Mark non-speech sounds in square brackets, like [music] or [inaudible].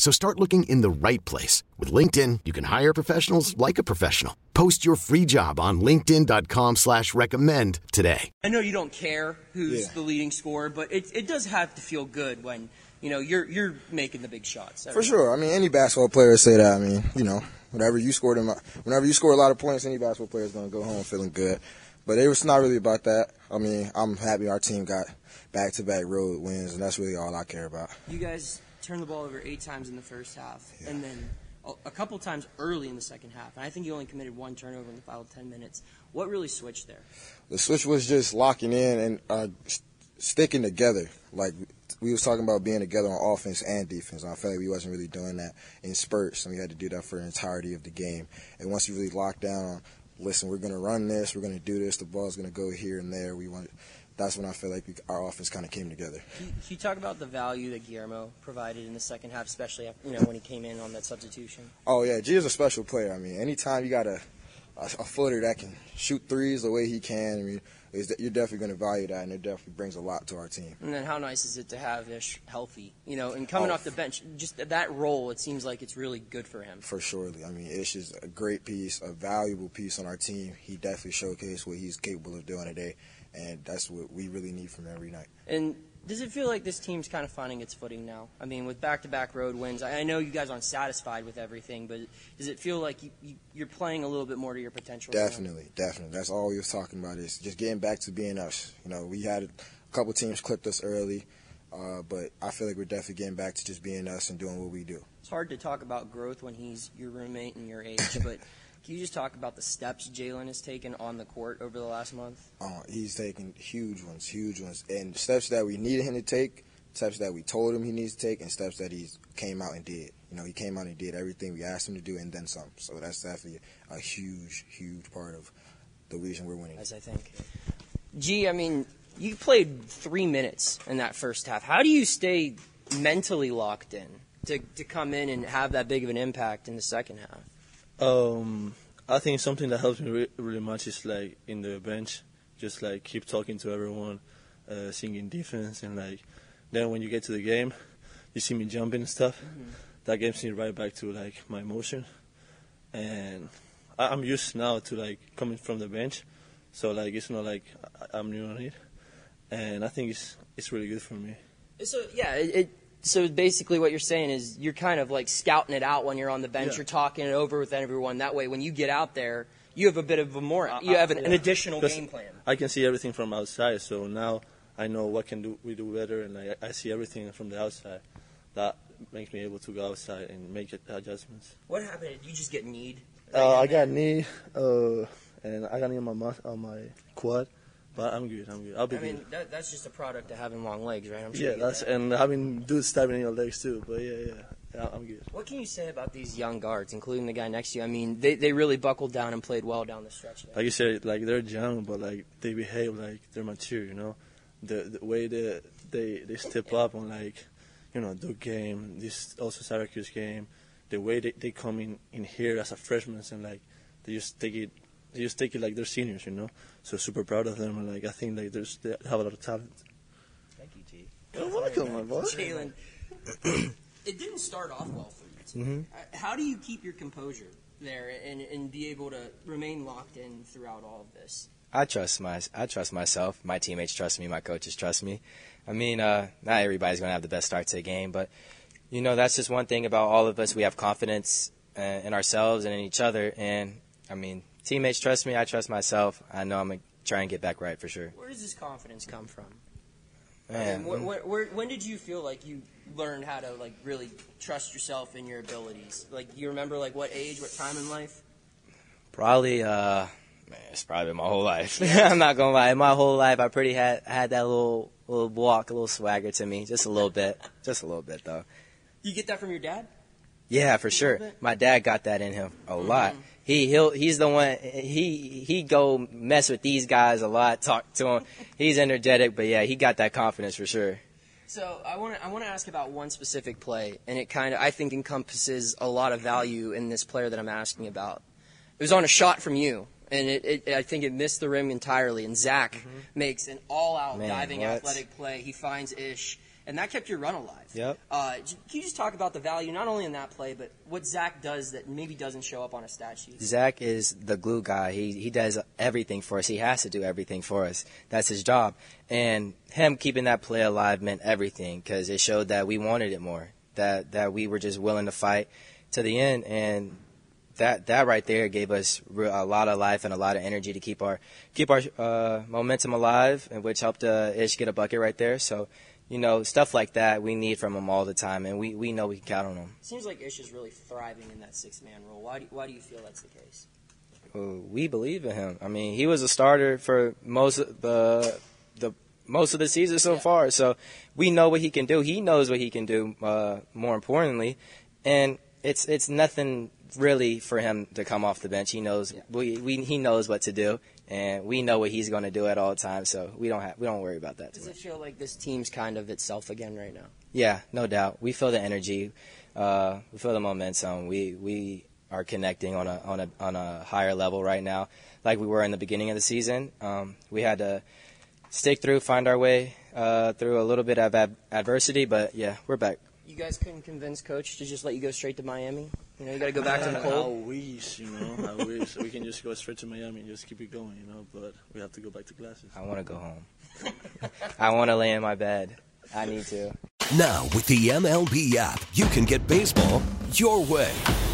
So start looking in the right place. With LinkedIn, you can hire professionals like a professional. Post your free job on linkedin.com slash recommend today. I know you don't care who's Yeah. the leading scorer, but it, it does have to feel good when, you know, you're you're making the big shots. For sure. I mean, any basketball player say that. I mean, you know, whenever you scored them, whenever you score a lot of points, any basketball player is going to go home feeling good. But it was not really about that. I mean, I'm happy our team got back-to-back road wins, and that's really all I care about. You guys turned the ball over eight times in the first half, and then a, couple times early in the second half. And I think you only committed one turnover in the final 10 minutes. What really switched there? The switch was just locking in and uh, sticking together. Like we was talking about being together on offense and defense. I felt like we wasn't really doing that in spurts, and we had to do that for the entirety of the game. And once you really lock down on, listen, we're going to run this, we're going to do this, the ball's going to go here and there. We want. That's when I feel like we, our offense kind of came together. Can you, can you talk about the value that Guillermo provided in the second half, especially after, you know when he came in on that substitution? Oh yeah, G is a special player. I mean, anytime you got a a, a footer that can shoot threes the way he can, I mean, is that you're definitely going to value that, and it definitely brings a lot to our team. And then how nice is it to have Ish healthy? You know, and coming Oh. off the bench, just that role, it seems like it's really good for him. For surely, I mean, Ish is a great piece, a valuable piece on our team. He definitely showcased what he's capable of doing today, and that's what we really need from every night. And does it feel like this team's kind of finding its footing now? I mean, with back-to-back road wins, I know you guys aren't satisfied with everything, but does it feel like you, you're playing a little bit more to your potential? now? Definitely, definitely. That's all we was talking about is just getting back to being us. You know, we had a couple teams clipped us early, uh, but I feel like we're definitely getting back to just being us and doing what we do. It's hard to talk about growth when he's your roommate and your age, but [laughs] can you just talk about the steps Jaland has taken on the court over the last month? Uh, he's taking huge ones, huge ones, and steps that we needed him to take, steps that we told him he needs to take, and steps that he came out and did. You know, he came out and did everything we asked him to do, and then some. So that's definitely a huge, huge part of the reason we're winning. As I think. Gee, I mean, you played three minutes in that first half. How do you stay mentally locked in to, to come in and have that big of an impact in the second half? Um, I think something that helps me re- really much is like in the bench, just like keep talking to everyone, uh, singing defense, and like then when you get to the game, you see me jumping and stuff. That gets me right back to like my emotion, and I- I'm used now to like coming from the bench, so like it's not like I- I'm new on it, and I think it's it's really good for me. So yeah, it, it so basically what you're saying is you're kind of like scouting it out when you're on the bench. Yeah. You're talking it over with everyone. That way, when you get out there, you have a bit of a more you have an, an additional game plan. I can see everything from outside, so now I know what can do we do better, and I, I see everything from the outside. That makes me able to go outside and make adjustments. What happened? Did you just get kneed? Uh, I got knee, uh, and I got knee on my on my quad, but I'm good. I'm good. I'll be I mean, good. that, that's just a product of having long legs, right? I'm sure Yeah, that's that. and having dudes stabbing in your legs too. But yeah, yeah, yeah I'm good. What can you say about these young guards, including the guy next to you? I mean, they, they really buckled down and played well down the stretch. there. Like you said, like they're young, but like they behave like they're mature. You know, the the way they they they step up on like, you know, Duke game, this also Syracuse game, the way they, they come in in here as a freshman and like they just take it. They just take it like they're seniors, you know. So super proud of them, and like I think like there's they have a lot of talent. Thank you, T. You're welcome, my boy. Jaland, it didn't start off well for you. Mhm. Uh, How do you keep your composure there and, and be able to remain locked in throughout all of this? I trust my I trust myself. My teammates trust me. My coaches trust me. I mean, uh, not everybody's going to have the best start to a game, but you know that's just one thing about all of us. We have confidence uh, in ourselves and in each other. And I mean, teammates trust me. I trust myself. I know I'm gonna try and get back right for sure. Where does this confidence come from? Man, I mean, wh- wh- where, when did you feel like you learned how to like really trust yourself and your abilities? Like, do you remember like what age, what time in life? Probably, uh, man, it's probably my whole life. [laughs] I'm not gonna lie. My whole life, I pretty had had that little little walk, a little swagger to me, just a little bit, just a little bit though. You get that from your dad? Yeah, for sure. My dad got that in him a lot. Mm-hmm. He he'll he's the one. He he go mess with these guys a lot. [laughs] Talk to him. He's energetic, but yeah, he got that confidence for sure. So I want to I want to ask about one specific play, and it kind of I think encompasses a lot of value in this player that I'm asking about. It was on a shot from you, and it, it I think it missed the rim entirely. And Zach mm-hmm. makes an all-out Man, diving what? athletic play. He finds Ish, and that kept your run alive. Yep. Uh, can you just talk about the value not only in that play, but what Zach does that maybe doesn't show up on a stat sheet? Zach is the glue guy. He he does everything for us. He has to do everything for us. That's his job. And him keeping that play alive meant everything because it showed that we wanted it more. That that we were just willing to fight to the end. And that that right there gave us a lot of life and a lot of energy to keep our keep our uh, momentum alive, and which helped uh, Ish get a bucket right there. So. You know, stuff like that we need from him all the time, and we, we know we can count on him. Seems like Ish is really thriving in that six-man role. Why do, why do you feel that's the case? Uh, we believe in him. I mean, he was a starter for most of the the most of the season so Yeah. far. So we know what he can do. He knows what he can do. Uh, more importantly, and it's it's nothing really for him to come off the bench. He knows we, we he knows what to do, and we know what he's going to do at all times. So we don't have we don't worry about that. Too Does it much. feel like this team's kind of itself again right now? Yeah, no doubt. We feel the energy. Uh, we feel the momentum. We we are connecting on a on a on a higher level right now, like we were in the beginning of the season. Um, we had to stick through, find our way uh, through a little bit of ad- adversity, but yeah, we're back. You guys couldn't convince coach to just let you go straight to Miami. You know, you got to go back to the I cold. wish, you know, I wish we can just go straight to Miami and just keep it going, you know. But we have to go back to classes. I want to go home. [laughs] I want to lay in my bed. I need to. Now, with the MLB app, you can get baseball your way.